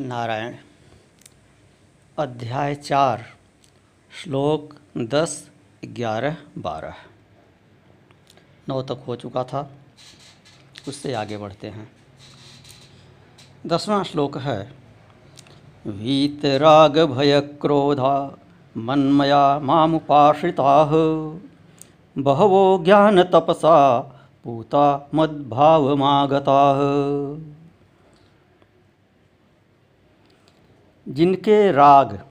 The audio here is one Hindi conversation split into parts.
नारायण। अध्याय चार, श्लोक दस, ग्यारह, बारह। नौ तक हो चुका था, उससे आगे बढ़ते हैं। दसवां श्लोक है वीतराग भय क्रोधा, मन्मया मामुपाश्रिता बहवो ज्ञान तपसा, पूता मद्भावमागता जिनके राग,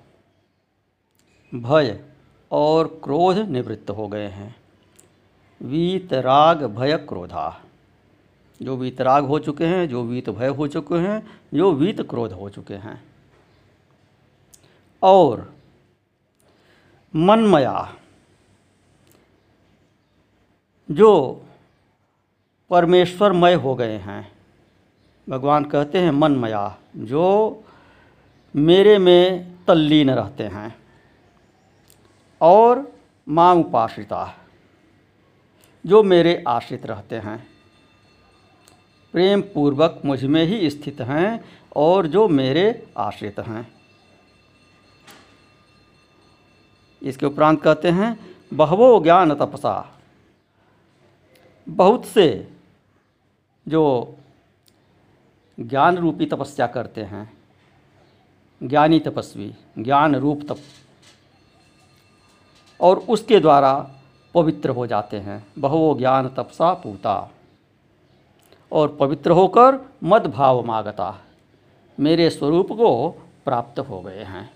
भय और क्रोध निवृत्त हो गए हैं। वीतराग भय क्रोधा। जो वीतराग हो चुके हैं, जो वीत भय हो चुके हैं जो वीत क्रोध हो चुके हैं। और मनमया, जो परमेश्वरमय हो गए हैं। भगवान कहते हैं, मनमया, जो मेरे में तल्लीन रहते हैं और माँ उपाश्रिता जो मेरे आश्रित रहते हैं। प्रेम पूर्वक मुझमें ही स्थित हैं और जो मेरे आश्रित हैं। इसके उपरांत कहते हैं, बहवो ज्ञान तपसा। बहुत से जो ज्ञान रूपी तपस्या करते हैं ज्ञानी तपस्वी ज्ञान रूप तप और उसके द्वारा पवित्र हो जाते हैं। बहुवो ज्ञान तपसा पूता। और पवित्र होकर मद भाव मागता। मेरे स्वरूप को प्राप्त हो गए हैं।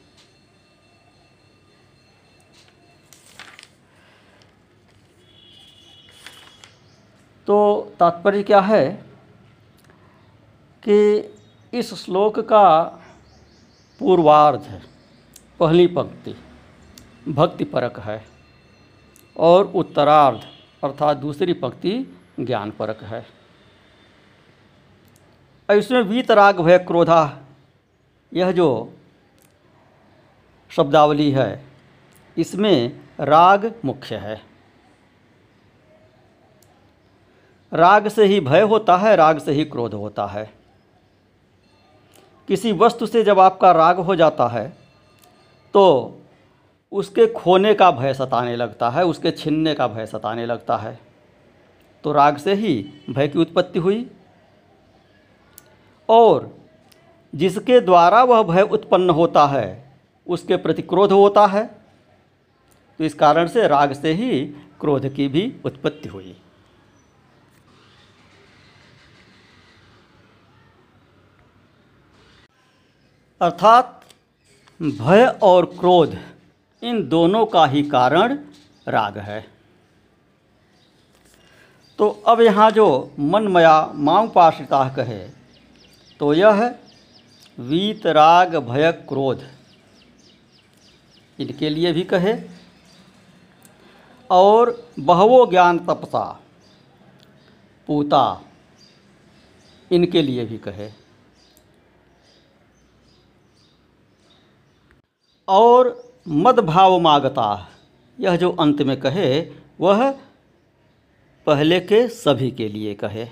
तो तात्पर्य क्या है? कि इस श्लोक का पूर्वार्ध पहली पंक्ति। भक्ति परक है और उत्तरार्ध, अर्थात दूसरी पंक्ति ज्ञान परक है। इसमें वीतराग भय क्रोधा, यह जो शब्दावली है, इसमें राग मुख्य है। राग से ही भय होता है, राग से ही क्रोध होता है। किसी वस्तु से जब आपका राग हो जाता है तो उसके खोने का भय सताने लगता है, उसके छिनने का भय सताने लगता है। तो राग से ही भय की उत्पत्ति हुई। और जिसके द्वारा वह भय उत्पन्न होता है, उसके प्रति क्रोध होता है। तो इस कारण से राग से ही क्रोध की भी उत्पत्ति हुई। अर्थात भय और क्रोध, इन दोनों का ही कारण राग है। तो अब यहाँ जो मनमया मांगपाश्रिता कहे तो यह वीत राग भय क्रोध। इनके लिए भी कहे, और बहवो ज्ञान तपसा, पूता, इनके लिए भी कहे। और मदभाव मागता। यह जो अंत में कहे, वह पहले के सभी के लिए कहे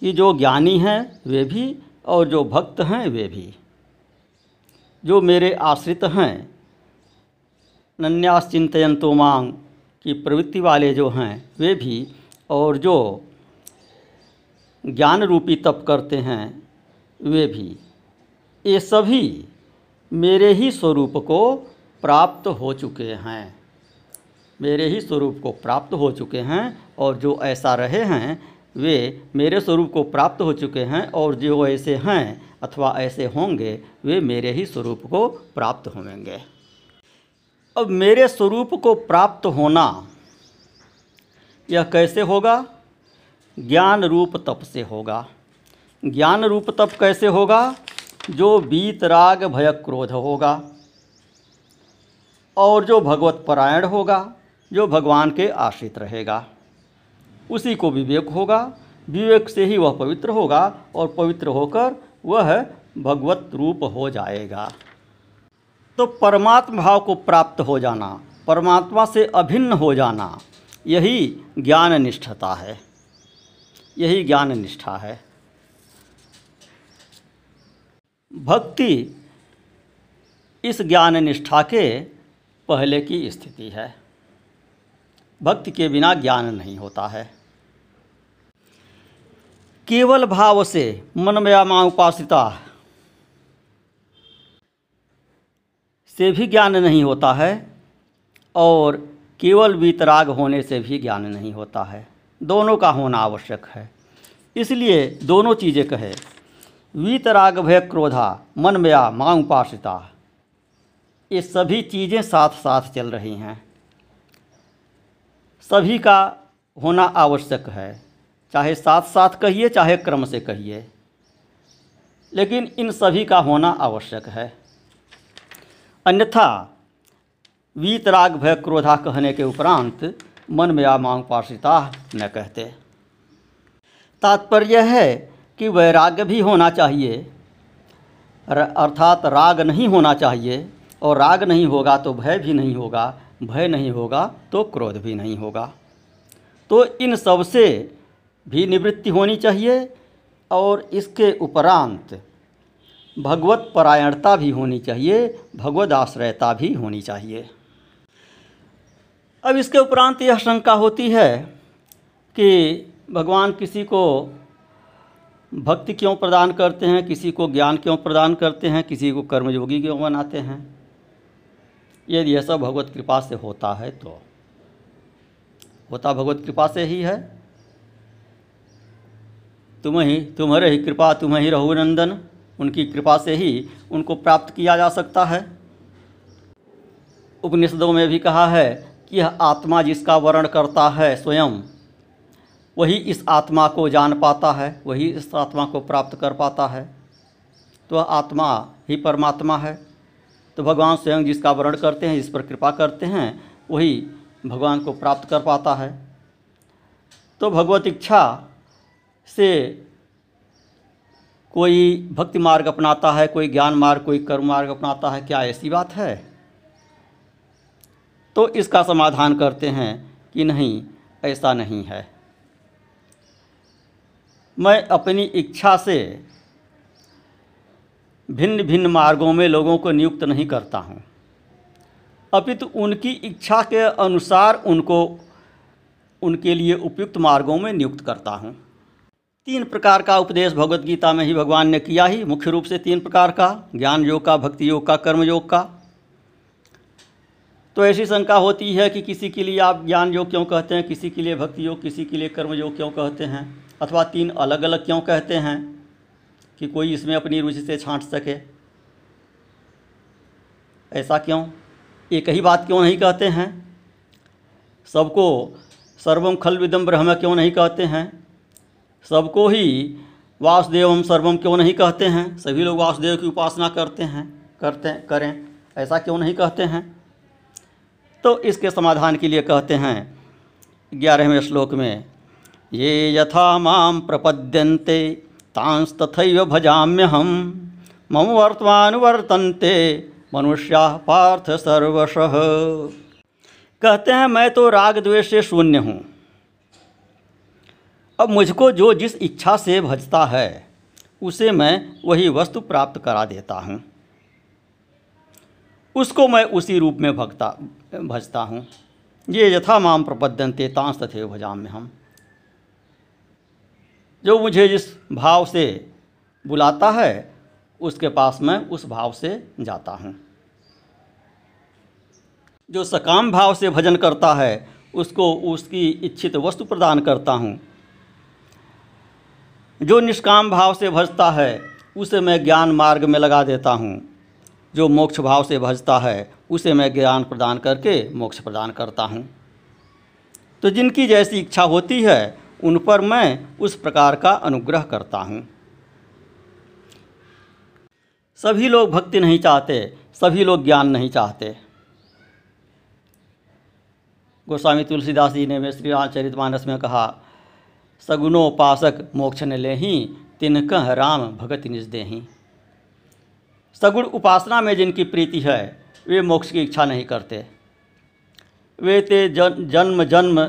कि जो ज्ञानी हैं, वे भी, और जो भक्त हैं, वे भी। जो मेरे आश्रित हैं नन्यास चिंतयंतो मांग की प्रवृत्ति वाले जो हैं, वे भी, और जो ज्ञान रूपी तप करते हैं, वे भी। ये सभी मेरे ही स्वरूप को प्राप्त हो चुके हैं। मेरे ही स्वरूप को प्राप्त हो चुके हैं और जो ऐसा रहे हैं, वे मेरे स्वरूप को प्राप्त हो चुके हैं और जो ऐसे हैं अथवा ऐसे होंगे, वे मेरे ही स्वरूप को प्राप्त होंगे। अब मेरे स्वरूप को प्राप्त होना, यह कैसे होगा? ज्ञान रूप तप से होगा। ज्ञान रूप तप कैसे होगा? जो बीतराग भय क्रोध होगा और जो भगवत परायण होगा, जो भगवान के आश्रित रहेगा, उसी को विवेक होगा, विवेक से ही वह पवित्र होगा और पवित्र होकर वह भगवत रूप हो जाएगा। तो परमात्मा भाव को प्राप्त हो जाना, परमात्मा से अभिन्न हो जाना, यही ज्ञान निष्ठता है, यही ज्ञान निष्ठा है। भक्ति इस ज्ञान निष्ठा के पहले की स्थिति है। भक्ति के बिना ज्ञान नहीं होता है। केवल भाव से मन में माँ उपासिता से भी ज्ञान नहीं होता है और केवल वीतराग होने से भी ज्ञान नहीं होता है। दोनों का होना आवश्यक है। इसलिए दोनों चीज़ें कहे वीतराग भय क्रोधा, मन मया माँ उपासिता ये सभी चीज़ें साथ साथ चल रही हैं। सभी का होना आवश्यक है। चाहे साथ साथ कहिए, चाहे क्रम से कहिए। लेकिन इन सभी का होना आवश्यक है। अन्यथा वीतराग भय क्रोधा कहने के उपरांत मन में आ मांग पाशिता न कहते। तात्पर्य है कि वैराग्य भी होना चाहिए। अर्थात राग नहीं होना चाहिए और राग नहीं होगा तो भय भी नहीं होगा, भय नहीं होगा तो क्रोध भी नहीं होगा। तो इन सबसे भी निवृत्ति होनी चाहिए और इसके उपरांत भगवत परायणता भी होनी चाहिए भगवत आश्रयता भी होनी चाहिए। अब इसके उपरांत यह शंका होती है कि भगवान किसी को भक्ति क्यों प्रदान करते हैं? किसी को ज्ञान क्यों प्रदान करते हैं? किसी को कर्मयोगी क्यों बनाते हैं? यदि यह सब भगवत कृपा से होता है तो। होता भगवत कृपा से ही है। तुम ही तुम्हारे ही कृपा, तुम्हें ही रघुनंदन, उनकी कृपा से ही उनको प्राप्त किया जा सकता है। उपनिषदों में भी कहा है कि यह आत्मा जिसका वर्ण करता है स्वयं वही इस आत्मा को जान पाता है, वही इस आत्मा को प्राप्त कर पाता है। तो आत्मा ही परमात्मा है। तो भगवान स्वयं जिसका वर्ण करते हैं, जिस पर कृपा करते हैं, वही भगवान को प्राप्त कर पाता है। तो भगवत इच्छा से कोई भक्ति मार्ग अपनाता है, कोई ज्ञान मार्ग, कोई कर्म मार्ग अपनाता है, क्या ऐसी बात है? तो इसका समाधान करते हैं कि नहीं, ऐसा नहीं है। मैं अपनी इच्छा से भिन्न भिन्न मार्गों में लोगों को नियुक्त नहीं करता हूँ। अपितु उनकी इच्छा के अनुसार उनको, उनके लिए उपयुक्त मार्गों में नियुक्त करता हूँ। तीन प्रकार का उपदेश भगवत गीता में ही भगवान ने किया ही। मुख्य रूप से तीन प्रकार का, ज्ञान योग का, भक्ति योग का, कर्म योग का। तो ऐसी शंका होती है कि किसी के लिए आप ज्ञान योग क्यों कहते हैं? किसी के लिए भक्ति योग, किसी के लिए कर्म योग क्यों कहते हैं? अथवा तीन अलग अलग क्यों कहते हैं कि कोई इसमें अपनी रुचि से छांट सके? ऐसा क्यों? एक ही बात क्यों नहीं कहते हैं? सबको सर्वम खल विदम ब्रह्म क्यों नहीं कहते हैं? सबको ही वासुदेवम सर्वम क्यों नहीं कहते हैं? सभी लोग वासुदेव की उपासना करते हैं, करते, करें, ऐसा क्यों नहीं कहते हैं? तो इसके समाधान के लिए कहते हैं ग्यारहवें श्लोक में ये यथा माम प्रपद्यन्ते, तांस्तथैव भजाम्यहम। मम वर्तमानुवर्तन्ते मनुष्या पार्थ सर्वशः। कहते हैं, मैं तो राग द्वेष से शून्य हूँ। अब मुझको जो जिस इच्छा से भजता है, उसे मैं वही वस्तु प्राप्त करा देता हूँ। उसको मैं उसी रूप में भगता, भजता हूँ। ये यथा माम प्रपद्यंते तांस तथे भजाम में हम जो मुझे जिस भाव से बुलाता है, उसके पास मैं उस भाव से जाता हूँ। जो सकाम भाव से भजन करता है, उसको उसकी इच्छित वस्तु प्रदान करता हूँ। जो निष्काम भाव से भजता है, उसे मैं ज्ञान मार्ग में लगा देता हूँ। जो मोक्ष भाव से भजता है, उसे मैं ज्ञान प्रदान करके मोक्ष प्रदान करता हूँ। तो जिनकी जैसी इच्छा होती है उन पर मैं उस प्रकार का अनुग्रह करता हूँ। सभी लोग भक्ति नहीं चाहते सभी लोग ज्ञान नहीं चाहते। गोस्वामी तुलसीदास जी ने श्री रामचरित मानस में कहा सगुणोपासक मोक्ष न ले ही तिनकह राम भगत निज देही। सगुण उपासना में जिनकी प्रीति है वे मोक्ष की इच्छा नहीं करते। वे ते जन, जन्म जन्म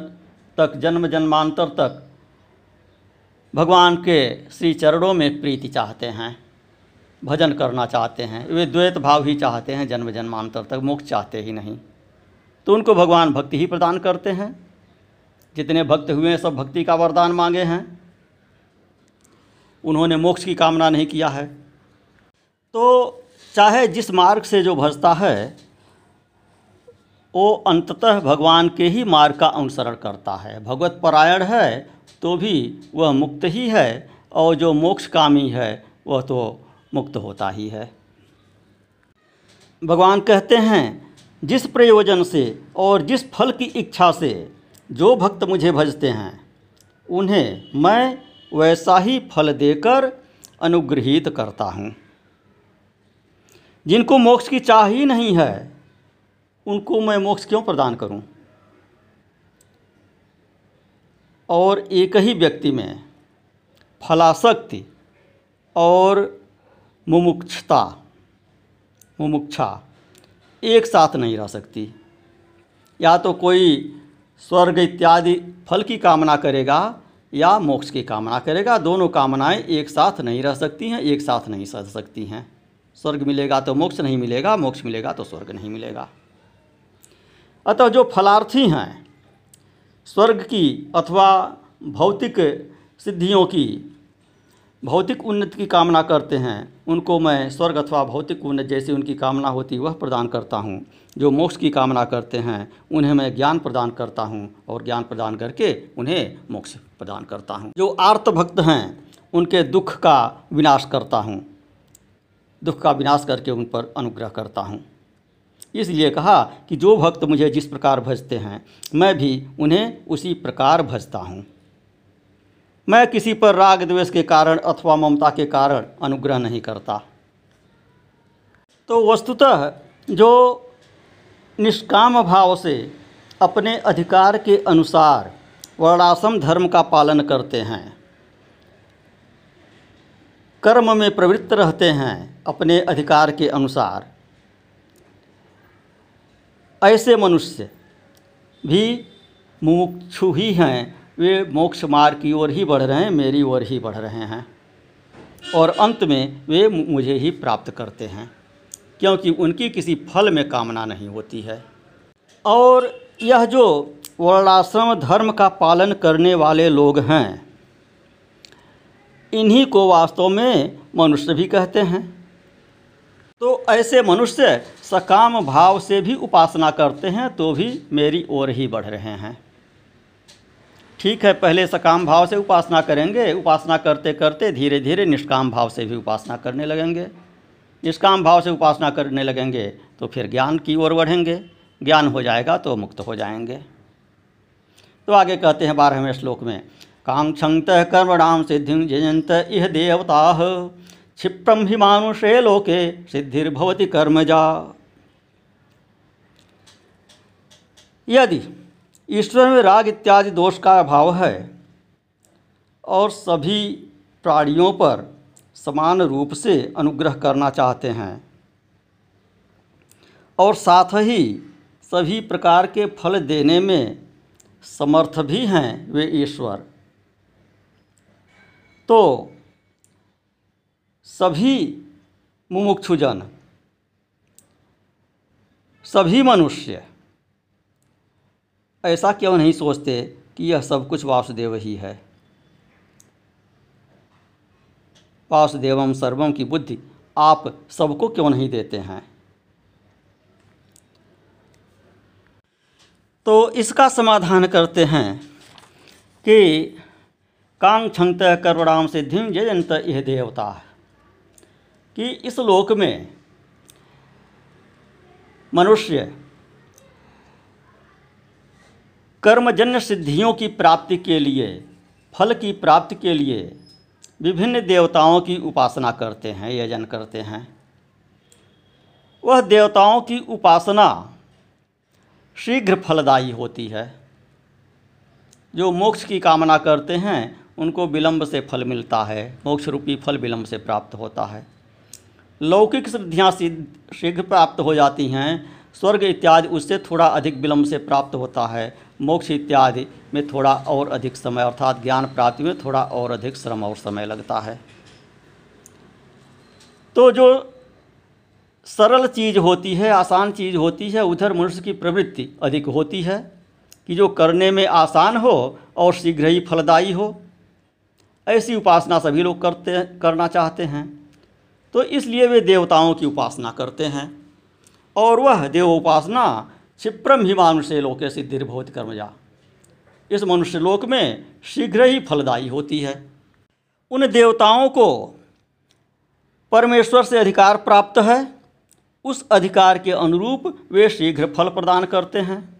तक, जन्म जन्मांतर तक, भगवान के श्री चरणों में प्रीति चाहते हैं, भजन करना चाहते हैं, वे द्वैत भाव ही चाहते हैं, जन्म जन्मांतर तक, मोक्ष चाहते ही नहीं। तो उनको भगवान भक्ति ही प्रदान करते हैं। जितने भक्त हुए हैं, सब भक्ति का वरदान मांगे हैं। उन्होंने मोक्ष की कामना नहीं किया है। तो चाहे जिस मार्ग से जो भजता है वो अंततः भगवान के ही मार्ग का अनुसरण करता है। भगवत परायण है तो भी वह मुक्त ही है, और जो मोक्ष कामी है, वह तो मुक्त होता ही है। भगवान कहते हैं, जिस प्रयोजन से और जिस फल की इच्छा से जो भक्त मुझे भजते हैं, उन्हें मैं वैसा ही फल देकर अनुग्रहित करता हूँ। जिनको मोक्ष की चाह ही नहीं है उनको मैं मोक्ष क्यों प्रदान करूँ? और एक ही व्यक्ति में फलाशक्ति और मुमुक्षता, मुमुक्षा एक साथ नहीं रह सकती। या तो कोई स्वर्ग इत्यादि फल की कामना करेगा या मोक्ष की कामना करेगा। दोनों कामनाएँ एक साथ नहीं रह सकती हैं, एक साथ नहीं सह सकती हैं। स्वर्ग मिलेगा तो मोक्ष नहीं मिलेगा, मोक्ष मिलेगा तो स्वर्ग नहीं मिलेगा। अतः जो फलार्थी हैं, स्वर्ग की अथवा भौतिक सिद्धियों की, भौतिक उन्नति की कामना करते हैं, उनको मैं स्वर्ग अथवा भौतिक उन्नति जैसी उनकी कामना होती, वह प्रदान करता हूँ। जो मोक्ष की कामना करते हैं, उन्हें मैं ज्ञान प्रदान करता हूँ और ज्ञान प्रदान करके उन्हें मोक्ष प्रदान करता हूँ। जो आर्त भक्त हैं, उनके दुख का विनाश करता हूँ, दुख का विनाश करके उन पर अनुग्रह करता हूँ। इसलिए कहा कि जो भक्त मुझे जिस प्रकार भजते हैं, मैं भी उन्हें उसी प्रकार भजता हूँ। मैं किसी पर राग द्वेष के कारण अथवा ममता के कारण अनुग्रह नहीं करता। तो वस्तुतः जो निष्काम भाव से अपने अधिकार के अनुसार वर्णाश्रम धर्म का पालन करते हैं, कर्म में प्रवृत्त रहते हैं अपने अधिकार के अनुसार ऐसे मनुष्य भी मुमुक्षु ही हैं। वे मोक्ष मार्ग की ओर ही बढ़ रहे हैं, मेरी ओर ही बढ़ रहे हैं। और अंत में वे मुझे ही प्राप्त करते हैं, क्योंकि उनकी किसी फल में कामना नहीं होती है। और यह जो वर्णाश्रम धर्म का पालन करने वाले लोग हैं, इन्हीं को वास्तव में मनुष्य भी कहते हैं। तो ऐसे मनुष्य सकाम भाव से भी उपासना करते हैं तो भी मेरी ओर ही बढ़ रहे हैं। ठीक है, पहले सकाम भाव से उपासना करेंगे। उपासना करते करते धीरे धीरे निष्काम भाव से भी उपासना करने लगेंगे। निष्काम भाव से उपासना करने लगेंगे तो फिर ज्ञान की ओर बढ़ेंगे। ज्ञान हो जाएगा तो मुक्त हो जाएँगे। तो आगे कहते हैं बारहवें श्लोक में कांक्षत कर्मणाम सिद्धि जयंत इह देवता। क्षिप्रम ही मानुषे लोके सिद्धिर्भवती कर्मजा। यदि ईश्वर में राग इत्यादि दोष का अभाव है और सभी प्राणियों पर समान रूप से अनुग्रह करना चाहते हैं और साथ ही सभी प्रकार के फल देने में समर्थ भी हैं वे ईश्वर तो सभी मुमुक्षुजन सभी मनुष्य। ऐसा क्यों नहीं सोचते कि यह सब कुछ वासुदेव ही है? वासुदेवम सर्वम की बुद्धि आप सबको क्यों नहीं देते हैं? तो इसका समाधान करते हैं कि कांग कांक्षत करुणाम सिद्धिम जयंत यह देवता। कि इस लोक में मनुष्य कर्मजन्य सिद्धियों की प्राप्ति के लिए, फल की प्राप्ति के लिए विभिन्न देवताओं की उपासना करते हैं, यजन करते हैं। वह देवताओं की उपासना शीघ्र फलदायी होती है। जो मोक्ष की कामना करते हैं, उनको विलंब से फल मिलता है मोक्ष रूपी फल विलंब से प्राप्त होता है। लौकिक सिद्धियाँ शीघ्र प्राप्त हो जाती हैं। स्वर्ग इत्यादि, उससे थोड़ा अधिक विलंब से प्राप्त होता है। मोक्ष इत्यादि में थोड़ा और अधिक समय, अर्थात ज्ञान प्राप्ति में थोड़ा और अधिक श्रम और समय लगता है। तो जो सरल चीज़ होती है, आसान चीज़ होती है, उधर मनुष्य की प्रवृत्ति अधिक होती है कि जो करने में आसान हो और शीघ्र ही फलदायी हो। ऐसी उपासना सभी लोग करते, करना चाहते हैं। तो इसलिए वे देवताओं की उपासना करते हैं। और वह देव उपासना क्षिप्रम ही मानुष्य लोके सिद्धिर्भवत कर्मजा इस मनुष्य लोक में शीघ्र ही फलदायी होती है। उन देवताओं को परमेश्वर से अधिकार प्राप्त है। उस अधिकार के अनुरूप वे शीघ्र फल प्रदान करते हैं।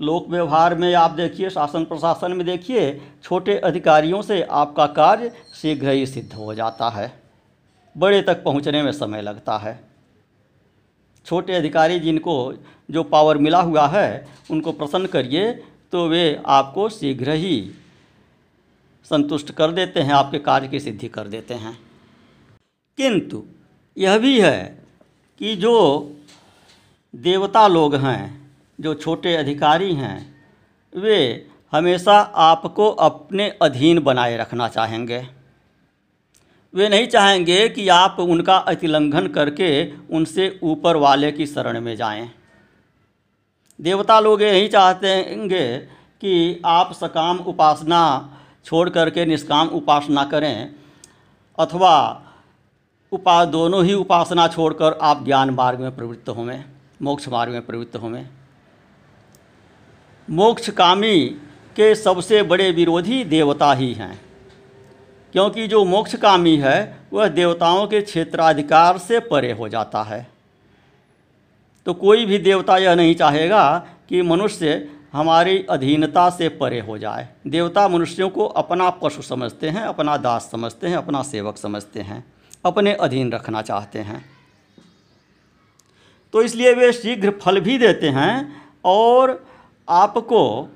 लोक व्यवहार में आप देखिए, शासन प्रशासन में देखिए, छोटे अधिकारियों से आपका कार्य शीघ्र ही सिद्ध हो जाता है। बड़े तक पहुँचने में समय लगता है। छोटे अधिकारी जिनको जो पावर मिला हुआ है, उनको प्रसन्न करिए तो वे आपको शीघ्र ही संतुष्ट कर देते हैं, आपके कार्य की सिद्धि कर देते हैं। किंतु यह भी है कि जो देवता लोग हैं, जो छोटे अधिकारी हैं, वे हमेशा आपको अपने अधीन बनाए रखना चाहेंगे। वे नहीं चाहेंगे कि आप उनका अतिलंघन करके उनसे ऊपर वाले की शरण में जाएँ। देवता लोग ये नहीं चाहतेंगे कि आप सकाम उपासना छोड़ करके निष्काम उपासना करें, अथवा उपा दोनों ही उपासना छोड़कर आप ज्ञान मार्ग में प्रवृत्त होवें, मोक्ष मार्ग में प्रवृत्त होवें मोक्षकामी के सबसे बड़े विरोधी देवता ही हैं क्योंकि जो मोक्षकामी है, वह देवताओं के क्षेत्राधिकार से परे हो जाता है। तो कोई भी देवता यह नहीं चाहेगा कि मनुष्य हमारी अधीनता से परे हो जाए। देवता मनुष्यों को अपना पशु समझते हैं, अपना दास समझते हैं, अपना सेवक समझते हैं, अपने अधीन रखना चाहते हैं। तो इसलिए वे शीघ्र फल भी देते हैं और आपको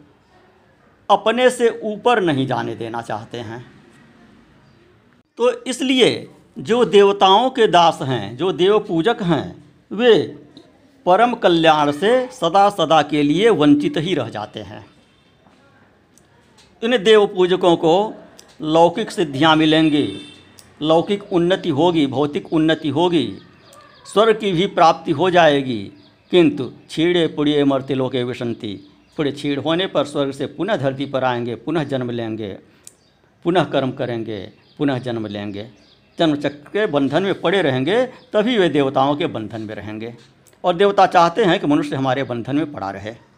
अपने से ऊपर नहीं जाने देना चाहते हैं। तो इसलिए जो देवताओं के दास हैं, जो देव पूजक हैं, वे परम कल्याण से सदा सदा के लिए वंचित ही रह जाते हैं। इन देव पूजकों को लौकिक सिद्धियाँ मिलेंगी, लौकिक उन्नति होगी, भौतिक उन्नति होगी, स्वर्ग की भी प्राप्ति हो जाएगी। किंतु छीड़े पुड़िए मरते लोके विसंति, पुड़े छीड़ होने पर स्वर्ग से पुनः धरती पर आएँगे, पुनः जन्म लेंगे, पुनः कर्म करेंगे। पुनः जन्म लेंगे। जन्म चक्र के बंधन में पड़े रहेंगे, तभी वे देवताओं के बंधन में रहेंगे। और देवता चाहते हैं कि मनुष्य हमारे बंधन में पड़ा रहे।